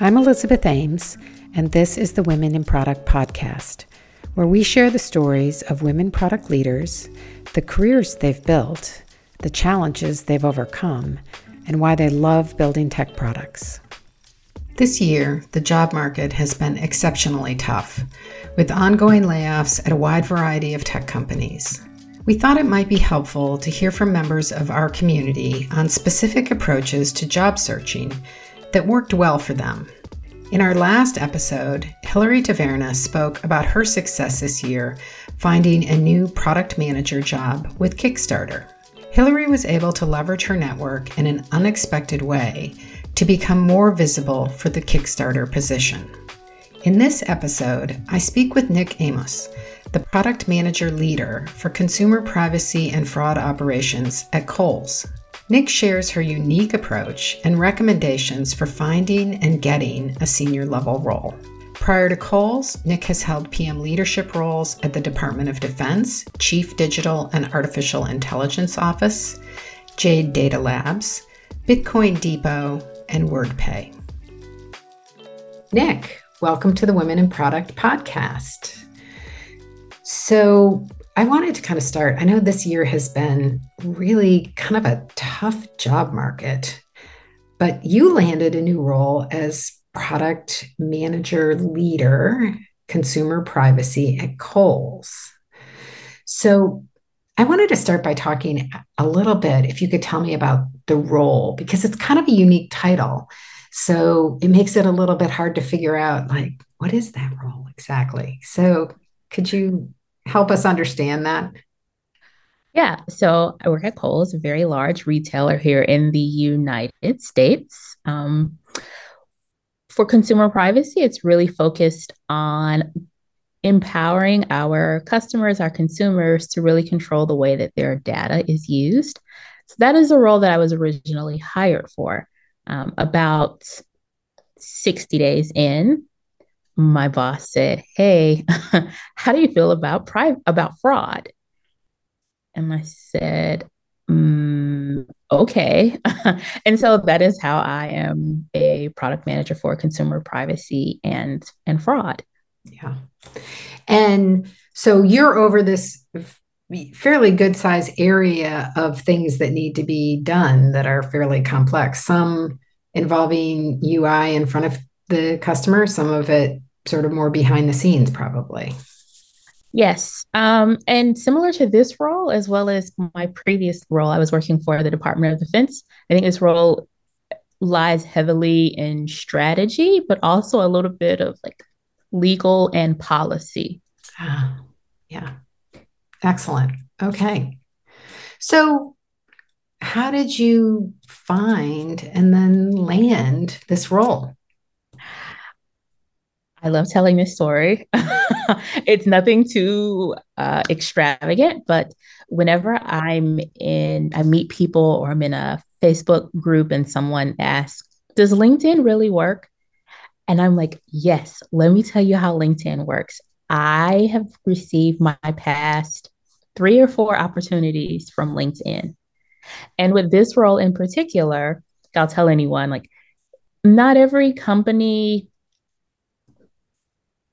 I'm Elizabeth Ames, and this is the Women in Product podcast, where we share the stories of women product leaders, the careers they've built, the challenges they've overcome, and why they love building tech products. This year, the job market has been exceptionally tough, with ongoing layoffs at a wide variety of tech companies. We thought it might be helpful to hear from members of our community on specific approaches to job searching that worked well for them. In our last episode, Hilary Taverna spoke about her success this year finding a new product manager job with Kickstarter. Hilary was able to leverage her network in an unexpected way to become more visible for the Kickstarter position. In this episode, I speak with Nic Amos, the product manager leader for consumer privacy and fraud operations at Kohl's. Nic shares her unique approach and recommendations for finding and getting a senior level role. Prior to Kohl's, Nic has held PM leadership roles at the Department of Defense, Chief Digital and Artificial Intelligence Office, Jade Data Labs, Bitcoin Depot, and Worldpay. Nic, welcome to the Women in Product podcast. So, I wanted to kind of start. I know this year has been really kind of a tough job market, but you landed a new role as product manager leader, consumer privacy at Kohl's. So I wanted to start by talking a little bit, if you could tell me about the role, because it's kind of a unique title. So it makes it a little bit hard to figure out, like, what is that role exactly? So could you help us understand that? Yeah, so I work at Kohl's, a very large retailer here in the United States. Um, for consumer privacy, it's really focused on empowering our customers, our consumers to really control the way that their data is used. So that is a role that I was originally hired for. Um, about 60 days in, my boss said, "Hey, how do you feel about pri- about fraud?" And I said, mm, "Okay." and so that is how I am a product manager for consumer privacy and and fraud. Yeah. And so you're over this fairly good size area of things that need to be done that are fairly complex. Some involving UI in front of the customer, some of it sort of more behind the scenes, probably. Yes. Um, and similar to this role, as well as my previous role, I was working for the Department of Defense. I think this role lies heavily in strategy, but also a little bit of like legal and policy. Ah, yeah. Excellent. Okay. So, how did you find and then land this role? I love telling this story. it's nothing too uh, extravagant, but whenever I'm in, I meet people or I'm in a Facebook group and someone asks, Does LinkedIn really work? And I'm like, Yes, let me tell you how LinkedIn works. I have received my past three or four opportunities from LinkedIn. And with this role in particular, I'll tell anyone like, not every company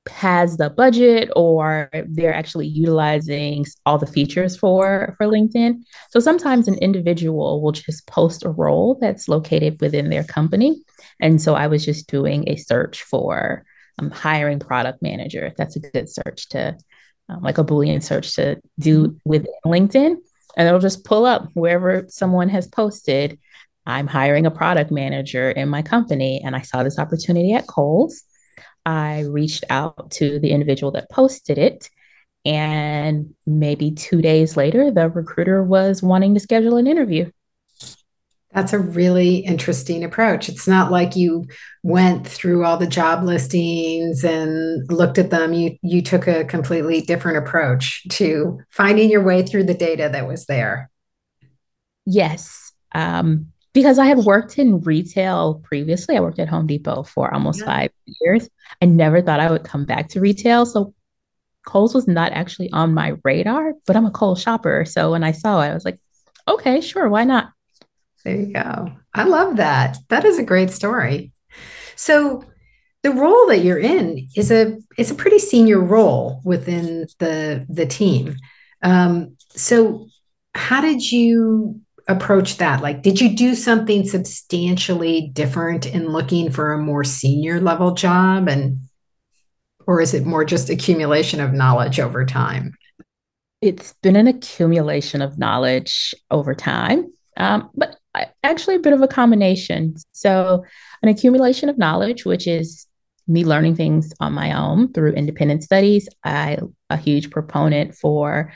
has the budget or they're actually utilizing all the features for for LinkedIn. So sometimes an individual will just post a role that's located within their company. And so I was just doing a search for um, hiring product manager. That's a good search to um, like a boolean search to do with LinkedIn and it'll just pull up wherever someone has posted I'm hiring a product manager in my company and I saw this opportunity at Kohl's I reached out to the individual that posted it. And maybe two days later, the recruiter was wanting to schedule an interview. That's a really interesting approach. It's not like you went through all the job listings and looked at them. You you took a completely different approach to finding your way through the data that was there. Yes. Um, because I had worked in retail previously. I worked at Home Depot for almost yeah. five years. I never thought I would come back to retail. So Kohl's was not actually on my radar, but I'm a Kohl's shopper. So when I saw it, I was like, okay, sure, why not? There you go. I love that. That is a great story. So the role that you're in is a is a pretty senior role within the the team. Um, so how did you approach that? Like, did you do something substantially different in looking for a more senior level job and or is it more just accumulation of knowledge over time? It's been an accumulation of knowledge over time, um, but actually a bit of a combination. So, an accumulation of knowledge, which is me learning things on my own through independent studies. I a huge proponent for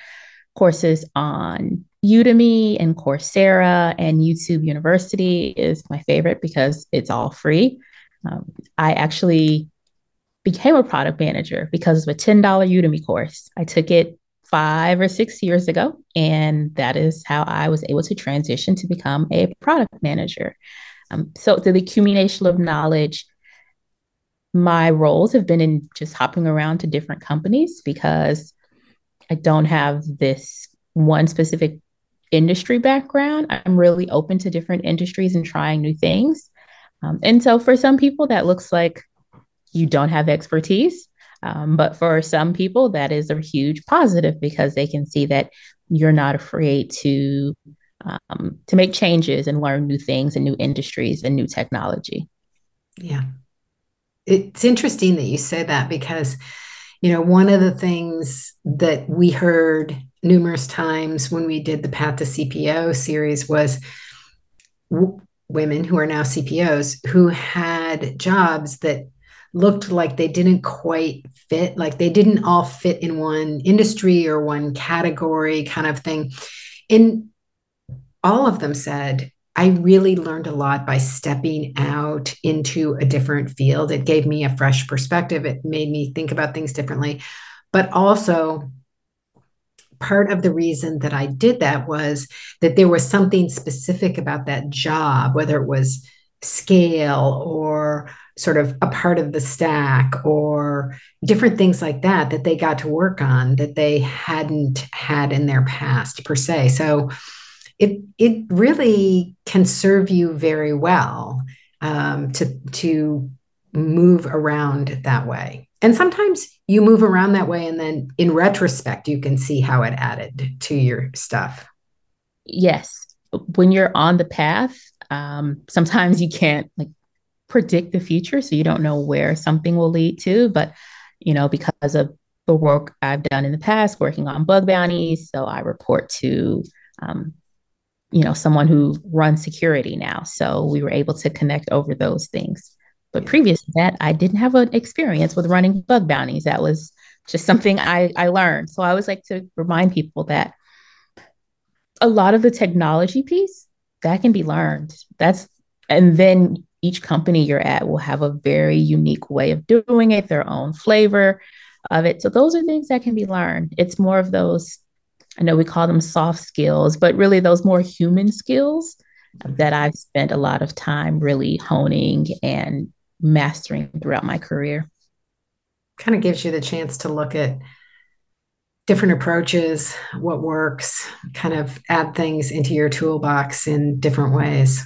courses on Udemy and Coursera and YouTube University is my favorite because it's all free. Um, I actually became a product manager because of a $10 Udemy course. I took it five or six years ago, and that is how I was able to transition to become a product manager. Um, so the accumulation of knowledge my roles have been in just hopping around to different companies because I don't have this one specific industry background. I'm really open to different industries and trying new things. Um, and so for some people, that looks like you don't have expertise. Um, but for some people, that is a huge positive because they can see that you're not afraid to um, to make changes and learn new things and new industries and new technology. Yeah, it's interesting that you say that because you know one of the things that we heard numerous times when we did the path to cpo series was w- women who are now cpos who had jobs that looked like they didn't quite fit like they didn't all fit in one industry or one category kind of thing. And all of them said I really learned a lot by stepping out into a different field. It gave me a fresh perspective. It made me think about things differently. But also, part of the reason that I did that was that there was something specific about that job, whether it was scale or sort of a part of the stack or different things like that that they got to work on that they hadn't had in their past per se. So it it really can serve you very well um, to to move around that way. And sometimes you move around that way, and then in retrospect, you can see how it added to your stuff. Yes, when you're on the path, um, sometimes you can't like predict the future, so you don't know where something will lead to. But you know, because of the work I've done in the past, working on bug bounties, so I report to um, you know, someone who runs security now. So we were able to connect over those things. But previous to that, I didn't have an experience with running bug bounties. That was just something I, I learned. So I always like to remind people that a lot of the technology piece that can be learned. That's and then each company you're at will have a very unique way of doing it, their own flavor of it. So those are things that can be learned. It's more of those I know we call them soft skills, but really those more human skills mm-hmm. that I've spent a lot of time really honing and mastering throughout my career. Kind of gives you the chance to look at different approaches, what works, kind of add things into your toolbox in different ways.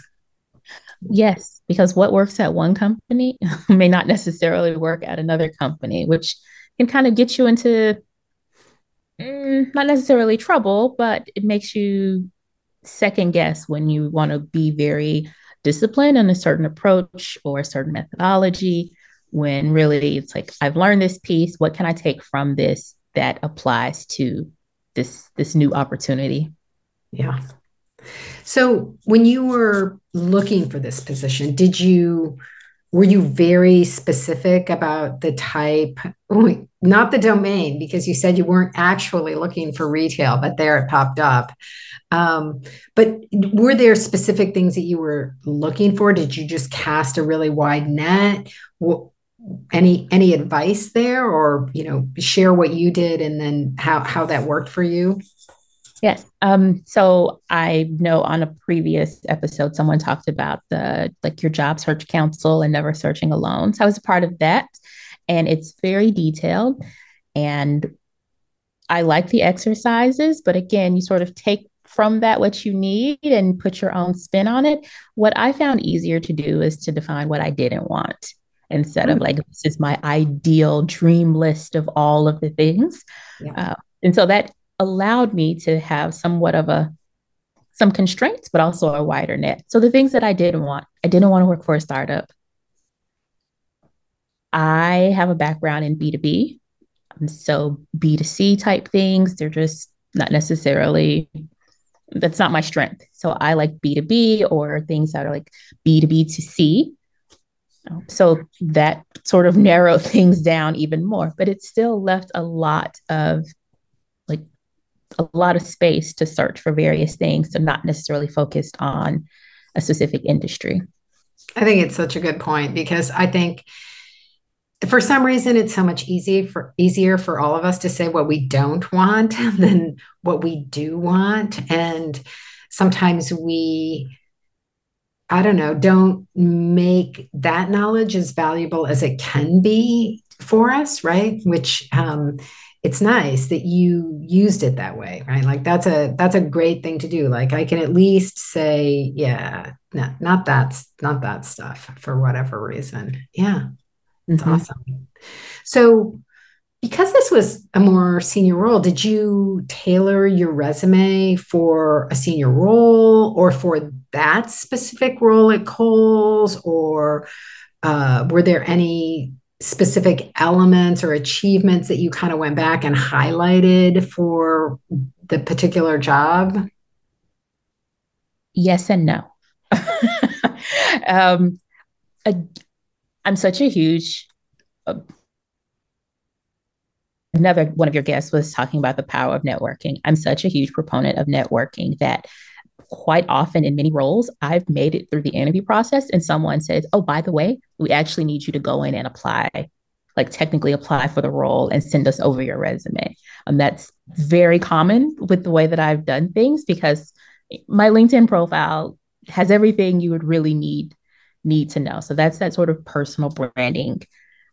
Yes, because what works at one company may not necessarily work at another company, which can kind of get you into mm, not necessarily trouble, but it makes you second guess when you want to be very disciplined in a certain approach or a certain methodology. When really it's like, I've learned this piece. What can I take from this that applies to this this new opportunity? Yeah. So when you were looking for this position, did you were you very specific about the type not the domain because you said you weren't actually looking for retail but there it popped up um, but were there specific things that you were looking for did you just cast a really wide net any any advice there or you know share what you did and then how how that worked for you Yes. Um, so I know on a previous episode, someone talked about the like your job search council and never searching alone. So I was a part of that. And it's very detailed. And I like the exercises, but again, you sort of take from that what you need and put your own spin on it. What I found easier to do is to define what I didn't want. instead mm-hmm. of like, this is my ideal dream list of all of the things. Yeah. Uh, and so that allowed me to have somewhat of a some constraints, but also a wider net. So the things that I didn't want, I didn't want to work for a startup. I have a background in B2B. So B2C type things, they're just not necessarily that's not my strength. So I like B2B or things that are like B2B to C. Um, so that sort of narrowed things down even more, but it still left a lot of like a lot of space to search for various things, so not necessarily focused on a specific industry. I think it's such a good point because I think for some reason it's so much easier for easier for all of us to say what we don't want than what we do want. And sometimes we i don't know don't make that knowledge as valuable as it can be for us right? Which um it's nice that you used it that way right? Like that's a that's a great thing to do. Like i can at least say yeah no, not that's not that stuff for whatever reason. Yeah it's mm-hmm. awesome. So, because this was a more senior role, did you tailor your resume for a senior role or for that specific role at Kohl's? Or uh, were there any specific elements or achievements that you kind of went back and highlighted for the particular job? Yes and no. um, I'm such a huge. Uh, another one of your guests was talking about the power of networking. I'm such a huge proponent of networking that quite often in many roles, I've made it through the interview process and someone says, Oh, by the way, we actually need you to go in and apply, like technically apply for the role and send us over your resume. And um, that's very common with the way that I've done things because my LinkedIn profile has everything you would really need need to know. So that's that sort of personal branding,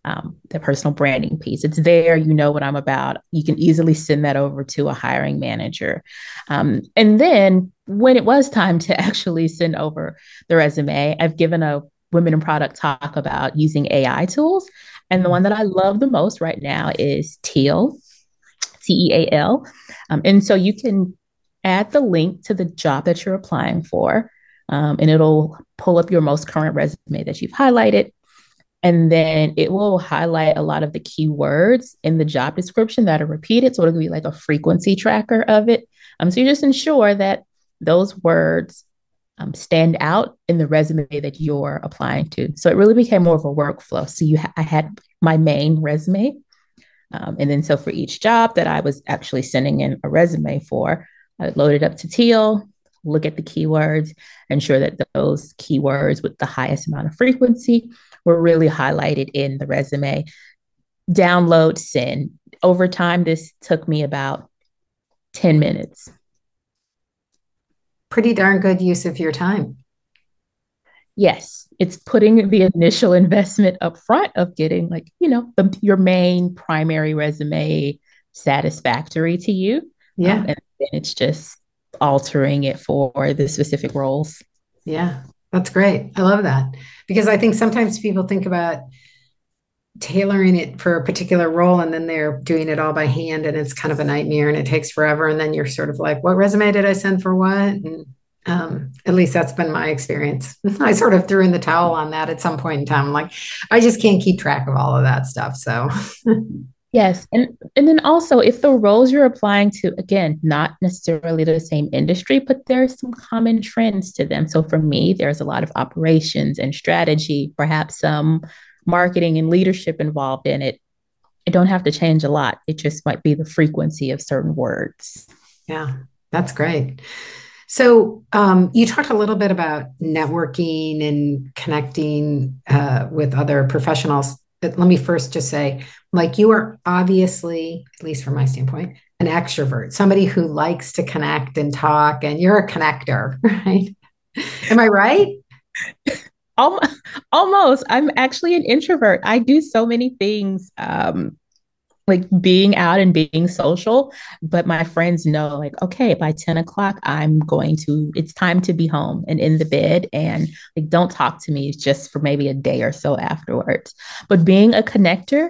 um, the personal branding piece. It's there, you know what I'm about. You can easily send that over to a hiring manager. Um, and then when it was time to actually send over the resume, I've given a women in product talk about using AI tools. And the one that I love the most right now is Teal, T E A L. Um, and so you can add the link to the job that you're applying for um, and it'll pull up your most current resume that you've highlighted. And then it will highlight a lot of the keywords in the job description that are repeated. So it'll be like a frequency tracker of it. Um, so you just ensure that those words um, stand out in the resume that you're applying to. So it really became more of a workflow. So you, ha- I had my main resume, um, and then so for each job that I was actually sending in a resume for, I loaded it up to Teal, look at the keywords, ensure that those keywords with the highest amount of frequency were really highlighted in the resume. Download, send. Over time, this took me about 10 minutes. Pretty darn good use of your time. Yes, it's putting the initial investment up front of getting like, you know, the, your main primary resume satisfactory to you. Yeah. Um, and then it's just altering it for the specific roles. Yeah, that's great. I love that because I think sometimes people think about tailoring it for a particular role and then they're doing it all by hand and it's kind of a nightmare and it takes forever. And then you're sort of like, what resume did I send for what? And um, at least that's been my experience. I sort of threw in the towel on that at some point in time. I'm like, I just can't keep track of all of that stuff. So Yes. And and then also if the roles you're applying to, again, not necessarily the same industry, but there's some common trends to them. So for me, there's a lot of operations and strategy, perhaps some marketing and leadership involved in it. I don't have to change a lot. It just might be the frequency of certain words. Yeah, that's great. So um, you talked a little bit about networking and connecting uh, with other professionals but let me first just say like you are obviously at least from my standpoint an extrovert somebody who likes to connect and talk and you're a connector right? Am i right? Almost. I'm actually an introvert. I do so many things um, like being out and being social. But my friends know, like, okay, by 10 o'clock, I'm going to, it's time to be home and in the bed. And like, don't talk to me just for maybe a day or so afterwards. But being a connector,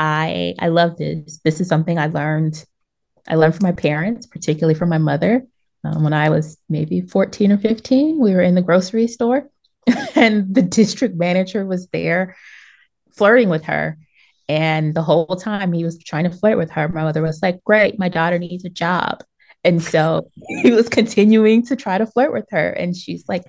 I I love this. This is something I learned. I learned from my parents, particularly from my mother. Um, when I was maybe 14 or 15, we were in the grocery store and the district manager was there flirting with her. And the whole time he was trying to flirt with her, my mother was like, Great, my daughter needs a job. And so he was continuing to try to flirt with her. And she's like,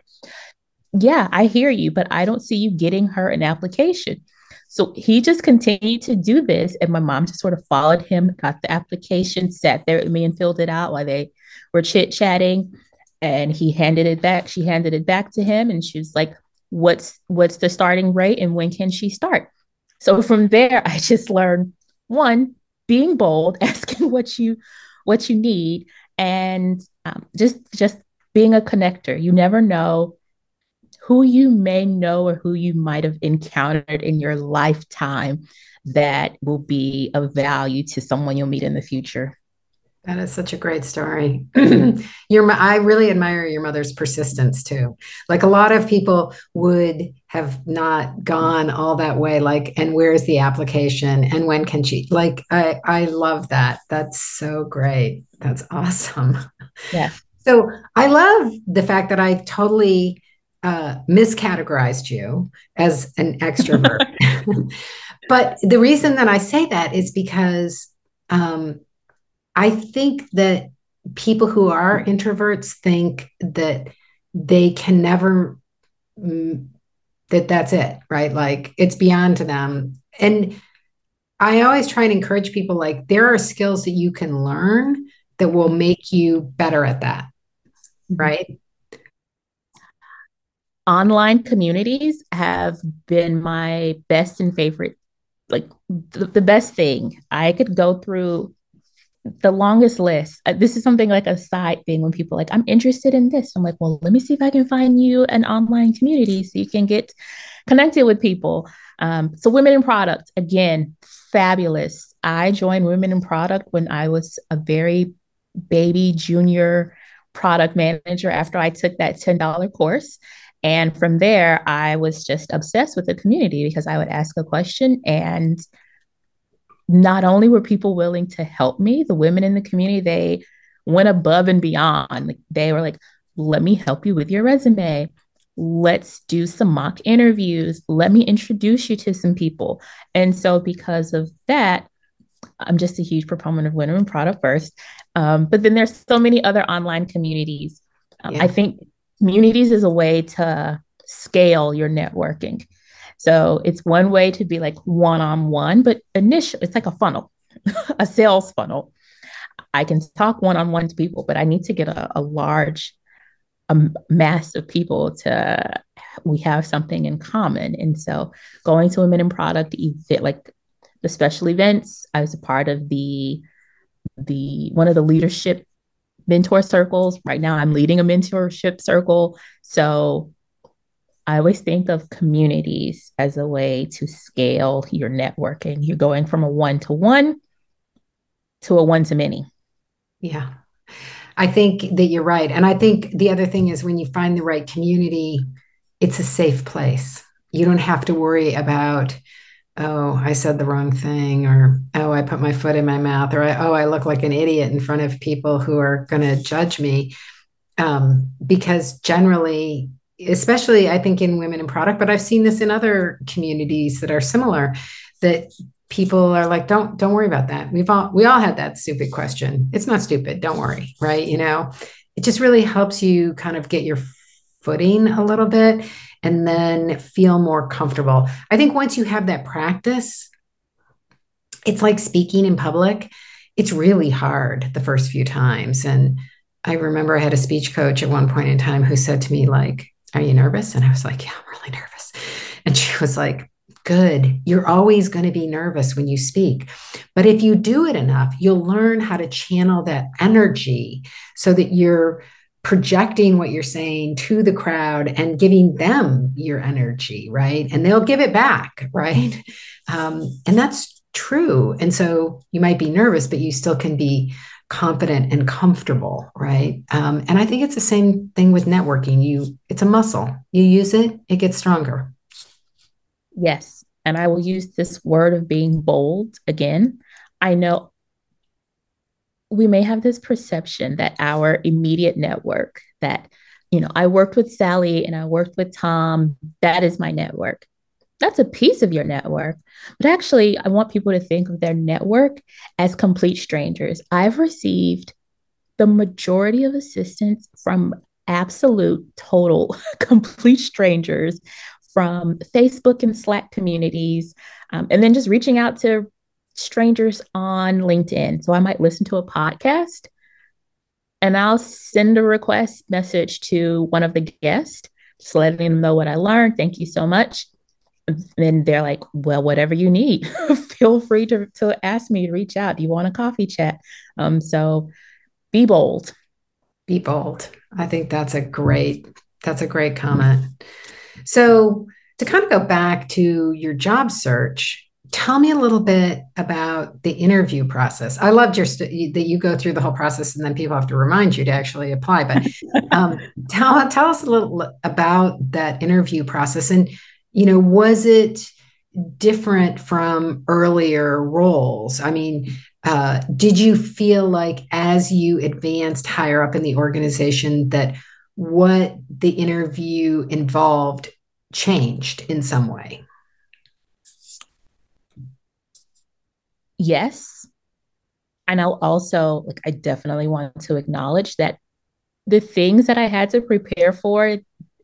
Yeah, I hear you, but I don't see you getting her an application. So he just continued to do this. And my mom just sort of followed him, got the application, sat there with me and filled it out while they were chit chatting. And he handed it back. She handed it back to him. And she was like, What's what's the starting rate and when can she start? So from there, I just learned one, being bold, asking what you what you need, and um, just just being a connector. You never know who you may know or who you might have encountered in your lifetime that will be of value to someone you'll meet in the future. That is such a great story. your, I really admire your mother's persistence too. Like a lot of people would have not gone all that way. Like, and where's the application? And when can she? Like, I, I love that. That's so great. That's awesome. Yeah. So I love the fact that I totally uh, miscategorized you as an extrovert. but the reason that I say that is because um, I think that people who are introverts think that they can never mm, that that's it right? Like it's beyond to them. And i always try and encourage people like there are skills that you can learn that will make you better at that mm-hmm. right? Online communities have been my best and favorite like the, the best thing. I could go through the longest list. Uh, this is something like a side thing when people like, I'm interested in this. I'm like, well, let me see if I can find you an online community so you can get connected with people. Um, so, Women in Product, again, fabulous. I joined Women in Product when I was a very baby junior product manager after I took that $10 course. And from there, I was just obsessed with the community because I would ask a question and not only were people willing to help me, the women in the community, they went above and beyond. They were like, let me help you with your resume. Let's do some mock interviews. Let me introduce you to some people. And so, because of that, I'm just a huge proponent of women in product first. Um, but then there's so many other online communities. Um, yeah. I think communities is a way to scale your networking. So it's one way to be like one on one, but initially it's like a funnel, a sales funnel. I can talk one on one to people, but I need to get a, a large a mass of people to we have something in common. And so going to women in product event like the special events, I was a part of the the one of the leadership mentor circles. Right now I'm leading a mentorship circle. So I always think of communities as a way to scale your networking. You're going from a one to one to a one to many. Yeah. I think that you're right. And I think the other thing is when you find the right community, it's a safe place. You don't have to worry about, oh, I said the wrong thing, or oh, I put my foot in my mouth, or oh, I look like an idiot in front of people who are going to judge me. Um, because generally, especially I think in women in product, but I've seen this in other communities that are similar that people are like don't don't worry about that. We've all we all had that stupid question. It's not stupid, don't worry, right? You know, it just really helps you kind of get your footing a little bit and then feel more comfortable. I think once you have that practice, it's like speaking in public. It's really hard the first few times and I remember I had a speech coach at one point in time who said to me like are you nervous? And I was like, Yeah, I'm really nervous. And she was like, Good. You're always going to be nervous when you speak. But if you do it enough, you'll learn how to channel that energy so that you're projecting what you're saying to the crowd and giving them your energy, right? And they'll give it back, right? Um, and that's true. And so you might be nervous, but you still can be confident and comfortable, right? Um, and I think it's the same thing with networking. You, it's a muscle. You use it, it gets stronger. Yes, and I will use this word of being bold again. I know we may have this perception that our immediate network, that you know, I worked with Sally and I worked with Tom. That is my network. That's a piece of your network. But actually, I want people to think of their network as complete strangers. I've received the majority of assistance from absolute, total, complete strangers from Facebook and Slack communities, um, and then just reaching out to strangers on LinkedIn. So I might listen to a podcast and I'll send a request message to one of the guests, just letting them know what I learned. Thank you so much. And they're like, well, whatever you need, feel free to, to ask me to reach out. Do you want a coffee chat? Um, so be bold. Be bold. I think that's a great, that's a great comment. So to kind of go back to your job search, tell me a little bit about the interview process. I loved your st- that you go through the whole process and then people have to remind you to actually apply. But um, tell tell us a little about that interview process, and you know, was it different from earlier roles? I mean. Uh, did you feel like as you advanced higher up in the organization that what the interview involved changed in some way? yes. And I'll also, like, I definitely want to acknowledge that the things that I had to prepare for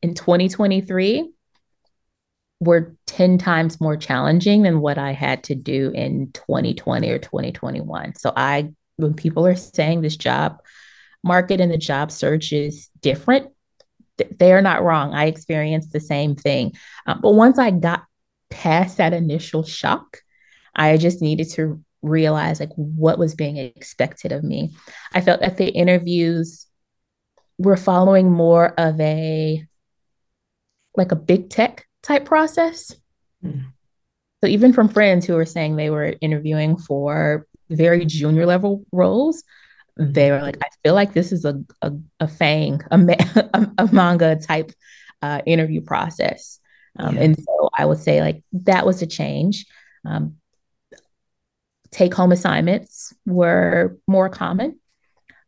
in 2023 were 10 times more challenging than what I had to do in 2020 or 2021. So I when people are saying this job market and the job search is different, they are not wrong. I experienced the same thing. Um, but once I got past that initial shock, I just needed to realize like what was being expected of me. I felt that the interviews were following more of a like a big tech type process. Mm. So even from friends who were saying they were interviewing for very junior level roles, they were like, I feel like this is a a, a FAANG, a, a, a manga type uh, interview process. Um, yeah. And so I would say like that was a change. Um, take home assignments were more common.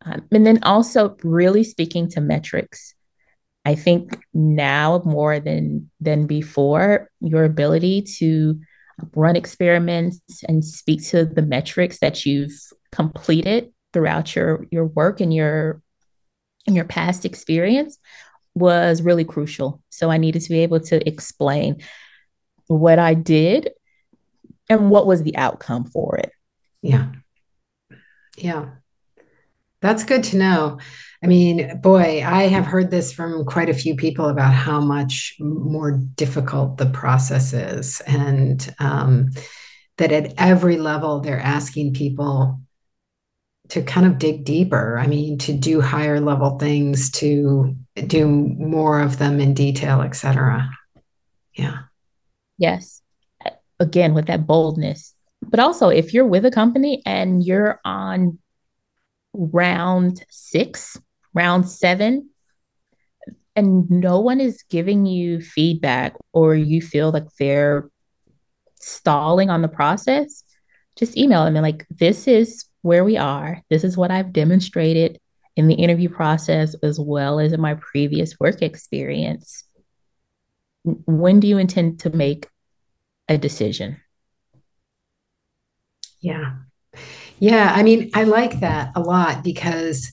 Um, and then also really speaking to metrics. I think now more than than before, your ability to run experiments and speak to the metrics that you've completed throughout your your work and your and your past experience was really crucial. So I needed to be able to explain what I did and what was the outcome for it. Yeah. Yeah. That's good to know. I mean, boy, I have heard this from quite a few people about how much more difficult the process is, and um, that at every level they're asking people to kind of dig deeper. I mean, to do higher level things, to do more of them in detail, et cetera. Yeah. Yes. Again, with that boldness, but also, if you're with a company and you're on round six, round seven, and no one is giving you feedback or you feel like they're stalling on the process, just email them and like, this is where we are. This is what I've demonstrated in the interview process as well as in my previous work experience. When do you intend to make a decision? Yeah. Yeah. I mean, I like that a lot because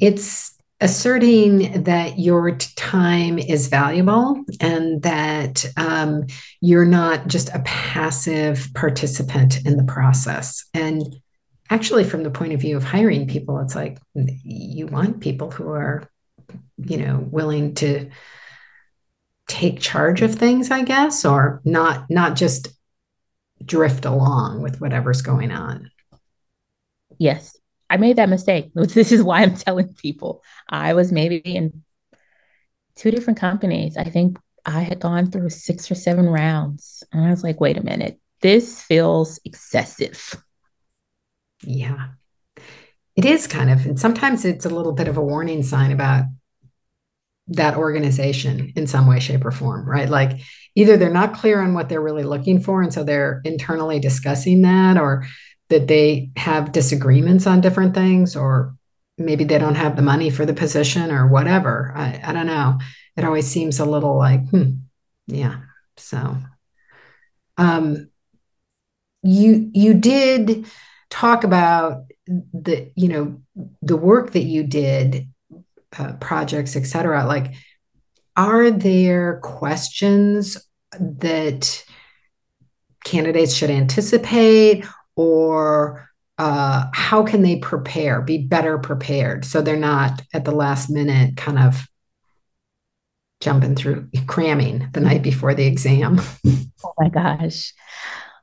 it's asserting that your time is valuable and that um, you're not just a passive participant in the process. And actually, from the point of view of hiring people, it's like you want people who are, you know, willing to take charge of things, I guess, or not not just drift along with whatever's going on. Yes, I made that mistake. This is why I'm telling people. I was maybe in two different companies. I think I had gone through six or seven rounds. And I was like, wait a minute, this feels excessive. Yeah. It is kind of, and sometimes it's a little bit of a warning sign about that organization in some way, shape, or form, right? Like either they're not clear on what they're really looking for, and so they're internally discussing that, or that they have disagreements on different things, or maybe they don't have the money for the position or whatever. I, I don't know. It always seems a little like, hmm, yeah. So, um, you you did talk about the you know the work that you did uh, projects etc like are there questions that candidates should anticipate or uh, how can they prepare be better prepared so they're not at the last minute kind of jumping through cramming the night before the exam? Oh my gosh.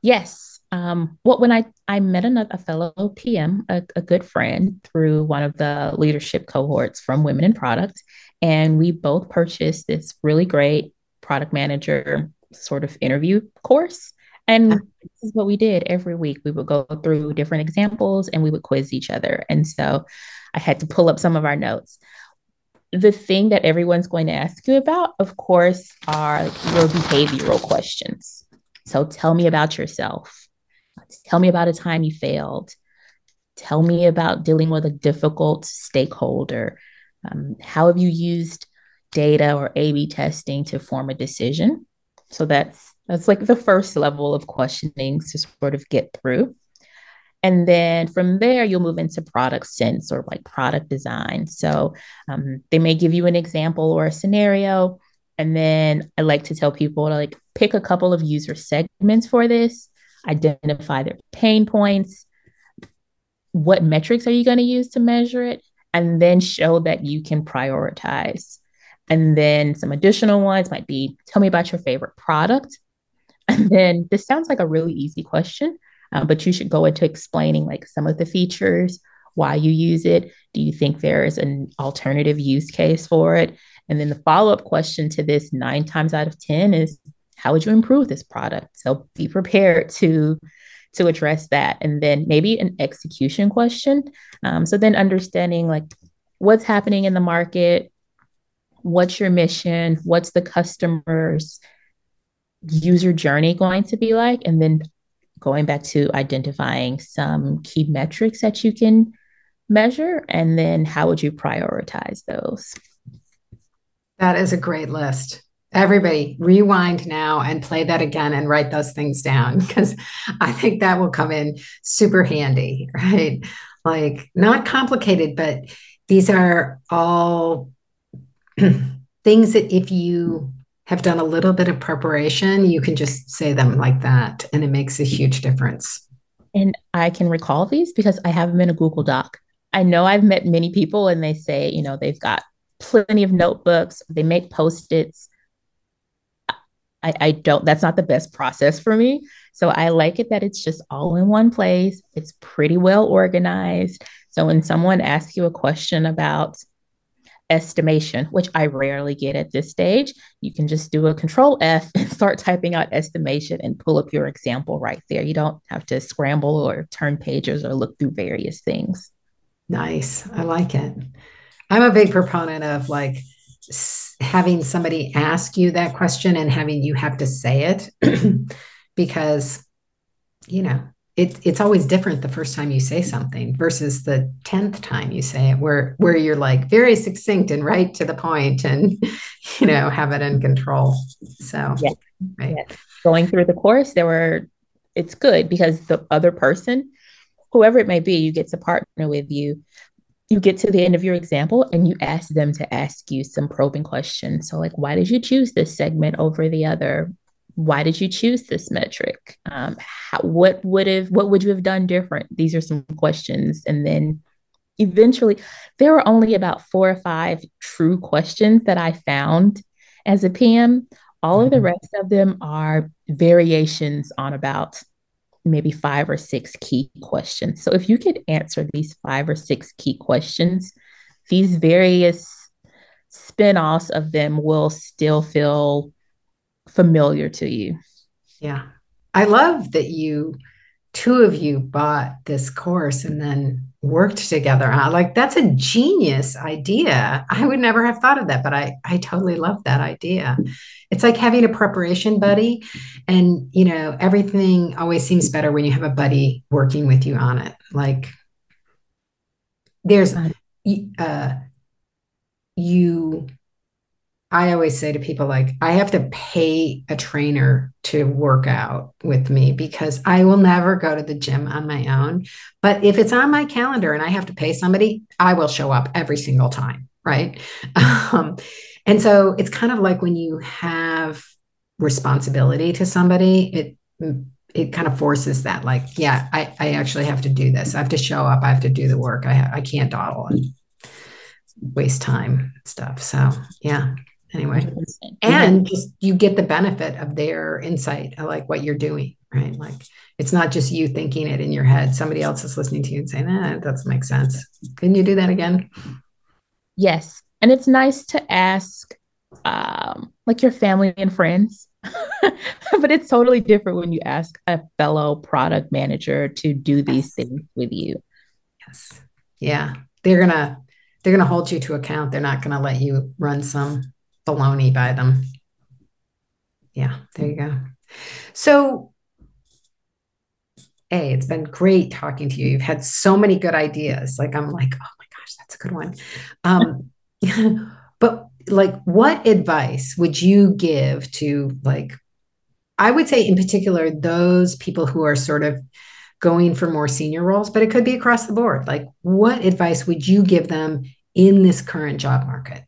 Yes um, well, when I, I met another, a fellow PM, a, a good friend through one of the leadership cohorts from Women in Product, and we both purchased this really great product manager sort of interview course. And this is what we did every week. We would go through different examples and we would quiz each other. And so I had to pull up some of our notes. The thing that everyone's going to ask you about, of course, are your behavioral questions. So tell me about yourself Tell me about a time you failed. Tell me about dealing with a difficult stakeholder. Um, how have you used data or A/B testing to form a decision? So that's that's like the first level of questioning to sort of get through. And then from there, you'll move into product sense or like product design. So um, they may give you an example or a scenario. And then I like to tell people to like pick a couple of user segments for this identify their pain points, what metrics are you going to use to measure it, and then show that you can prioritize. And then some additional ones might be tell me about your favorite product. And then this sounds like a really easy question, uh, but you should go into explaining like some of the features, why you use it. Do you think there is an alternative use case for it? And then the follow up question to this nine times out of 10 is how would you improve this product so be prepared to to address that and then maybe an execution question um, so then understanding like what's happening in the market what's your mission what's the customer's user journey going to be like and then going back to identifying some key metrics that you can measure and then how would you prioritize those that is a great list Everybody, rewind now and play that again and write those things down because I think that will come in super handy, right? Like, not complicated, but these are all things that if you have done a little bit of preparation, you can just say them like that, and it makes a huge difference. And I can recall these because I have them in a Google Doc. I know I've met many people and they say, you know, they've got plenty of notebooks, they make post its I, I don't, that's not the best process for me. So I like it that it's just all in one place. It's pretty well organized. So when someone asks you a question about estimation, which I rarely get at this stage, you can just do a control F and start typing out estimation and pull up your example right there. You don't have to scramble or turn pages or look through various things. Nice. I like it. I'm a big proponent of like having somebody ask you that question and having you have to say it because you know it, it's always different the first time you say something versus the 10th time you say it where where you're like very succinct and right to the point and you know have it in control so yeah. Right. yeah. going through the course there were it's good because the other person whoever it may be you get to partner with you you get to the end of your example and you ask them to ask you some probing questions. So, like, why did you choose this segment over the other? Why did you choose this metric? Um, how, what would have what would you have done different? These are some questions, and then eventually, there were only about four or five true questions that I found as a PM. All of the mm-hmm. rest of them are variations on about maybe five or six key questions. So if you could answer these five or six key questions, these various spin-offs of them will still feel familiar to you. Yeah. I love that you two of you bought this course and then worked together on like that's a genius idea i would never have thought of that but i i totally love that idea it's like having a preparation buddy and you know everything always seems better when you have a buddy working with you on it like there's uh you I always say to people, like, I have to pay a trainer to work out with me because I will never go to the gym on my own. But if it's on my calendar and I have to pay somebody, I will show up every single time. Right. Um, and so it's kind of like when you have responsibility to somebody, it, it kind of forces that, like, yeah, I, I actually have to do this. I have to show up. I have to do the work. I, ha- I can't dawdle and waste time and stuff. So, yeah anyway. And just you get the benefit of their insight I like what you're doing right? Like it's not just you thinking it in your head. Somebody else is listening to you and saying eh, that doesn't make sense. Can you do that again? Yes. And it's nice to ask um, like your family and friends. But it's totally different when you ask a fellow product manager to do these things with you. Yes. Yeah. They're gonna they're gonna hold you to account. They're not gonna let you run some baloney by them. Yeah, there you go. So, A, it's been great talking to you. You've had so many good ideas. Like, I'm like, oh my gosh, that's a good one. Um, but like, what advice would you give to, like, I would say in particular, those people who are sort of going for more senior roles, but it could be across the board. Like, what advice would you give them in this current job market?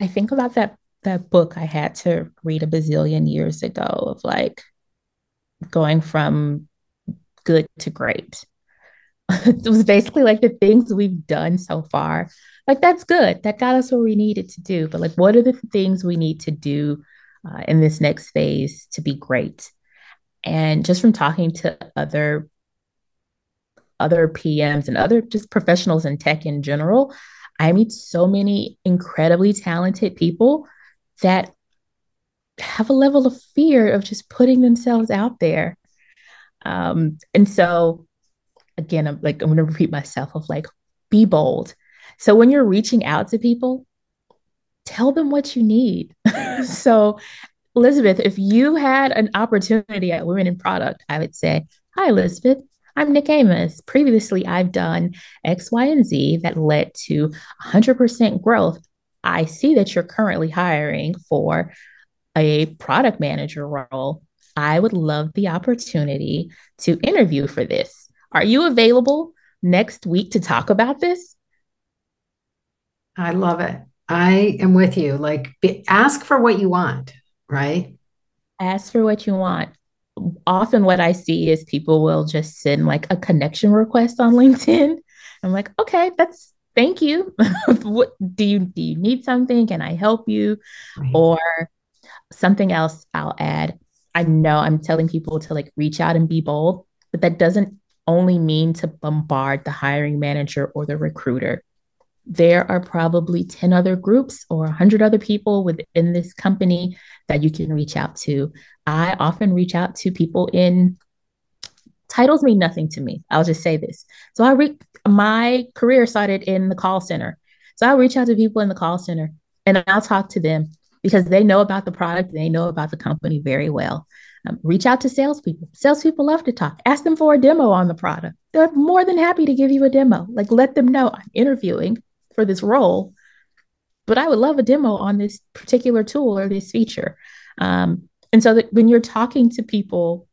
I think about that that book I had to read a bazillion years ago of like going from good to great. it was basically like the things we've done so far. Like that's good. That got us where we needed to do. But like, what are the things we need to do uh, in this next phase to be great? And just from talking to other other PMs and other just professionals in tech in general, I meet so many incredibly talented people that have a level of fear of just putting themselves out there. Um, and so, again, I'm like, I'm going to repeat myself of like, be bold. So when you're reaching out to people, tell them what you need. so, Elizabeth, if you had an opportunity at Women in Product, I would say, Hi, Elizabeth. I'm Nic Amos. Previously, I've done X, Y, and Z that led to 100% growth. I see that you're currently hiring for a product manager role. I would love the opportunity to interview for this. Are you available next week to talk about this? I love it. I am with you. Like, be, ask for what you want, right? Ask for what you want often what I see is people will just send like a connection request on LinkedIn. I'm like, okay, that's thank you. what do you do you need something? Can I help you? Right. Or something else I'll add. I know I'm telling people to like reach out and be bold, but that doesn't only mean to bombard the hiring manager or the recruiter. There are probably 10 other groups or 100 other people within this company that you can reach out to. I often reach out to people in titles mean nothing to me. I'll just say this. So I re- my career started in the call center. So I'll reach out to people in the call center and I'll talk to them because they know about the product, they know about the company very well. Um, reach out to salespeople. Salespeople love to talk. Ask them for a demo on the product. They're more than happy to give you a demo. Like let them know I'm interviewing for this role, but I would love a demo on this particular tool or this feature. Um, and so that when you're talking to people,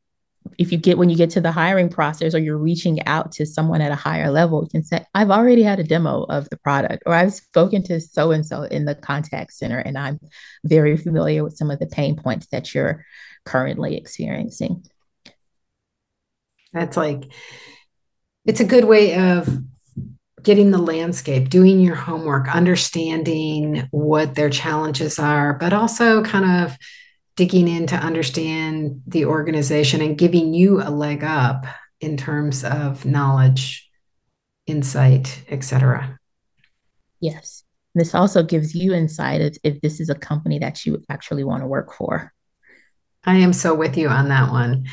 if you get when you get to the hiring process or you're reaching out to someone at a higher level, you can say, I've already had a demo of the product, or I've spoken to so and so in the contact center, and I'm very familiar with some of the pain points that you're currently experiencing. That's like, it's a good way of getting the landscape, doing your homework, understanding what their challenges are, but also kind of digging in to understand the organization and giving you a leg up in terms of knowledge, insight, etc. Yes. this also gives you insight if, if this is a company that you actually want to work for. I am so with you on that one.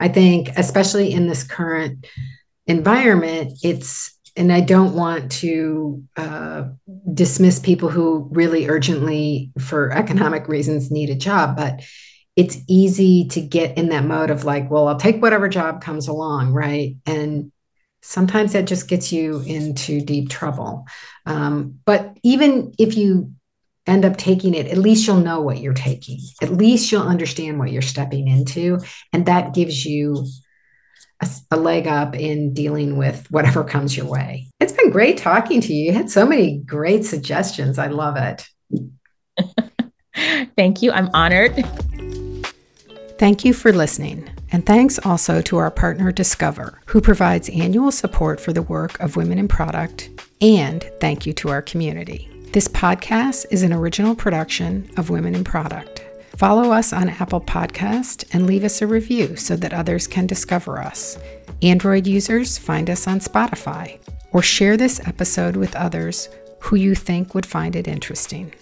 I think, especially in this current environment, it's and I don't want to uh, dismiss people who really urgently, for economic reasons, need a job, but it's easy to get in that mode of like, well, I'll take whatever job comes along, right? And sometimes that just gets you into deep trouble. Um, but even if you end up taking it, at least you'll know what you're taking. At least you'll understand what you're stepping into. And that gives you a, a, leg up in dealing with whatever comes your way. It's been great talking to you. You had so many great suggestions. I love it. Thank you. I'm honored. Thank you for listening. And thanks also to our partner Discover, who provides annual support for the work of Women in Product. And thank you to our community. This podcast is an original production of Women in Product. Follow us on Apple Podcast and leave us a review so that others can discover us. Android users find us on Spotify or share this episode with others who you think would find it interesting.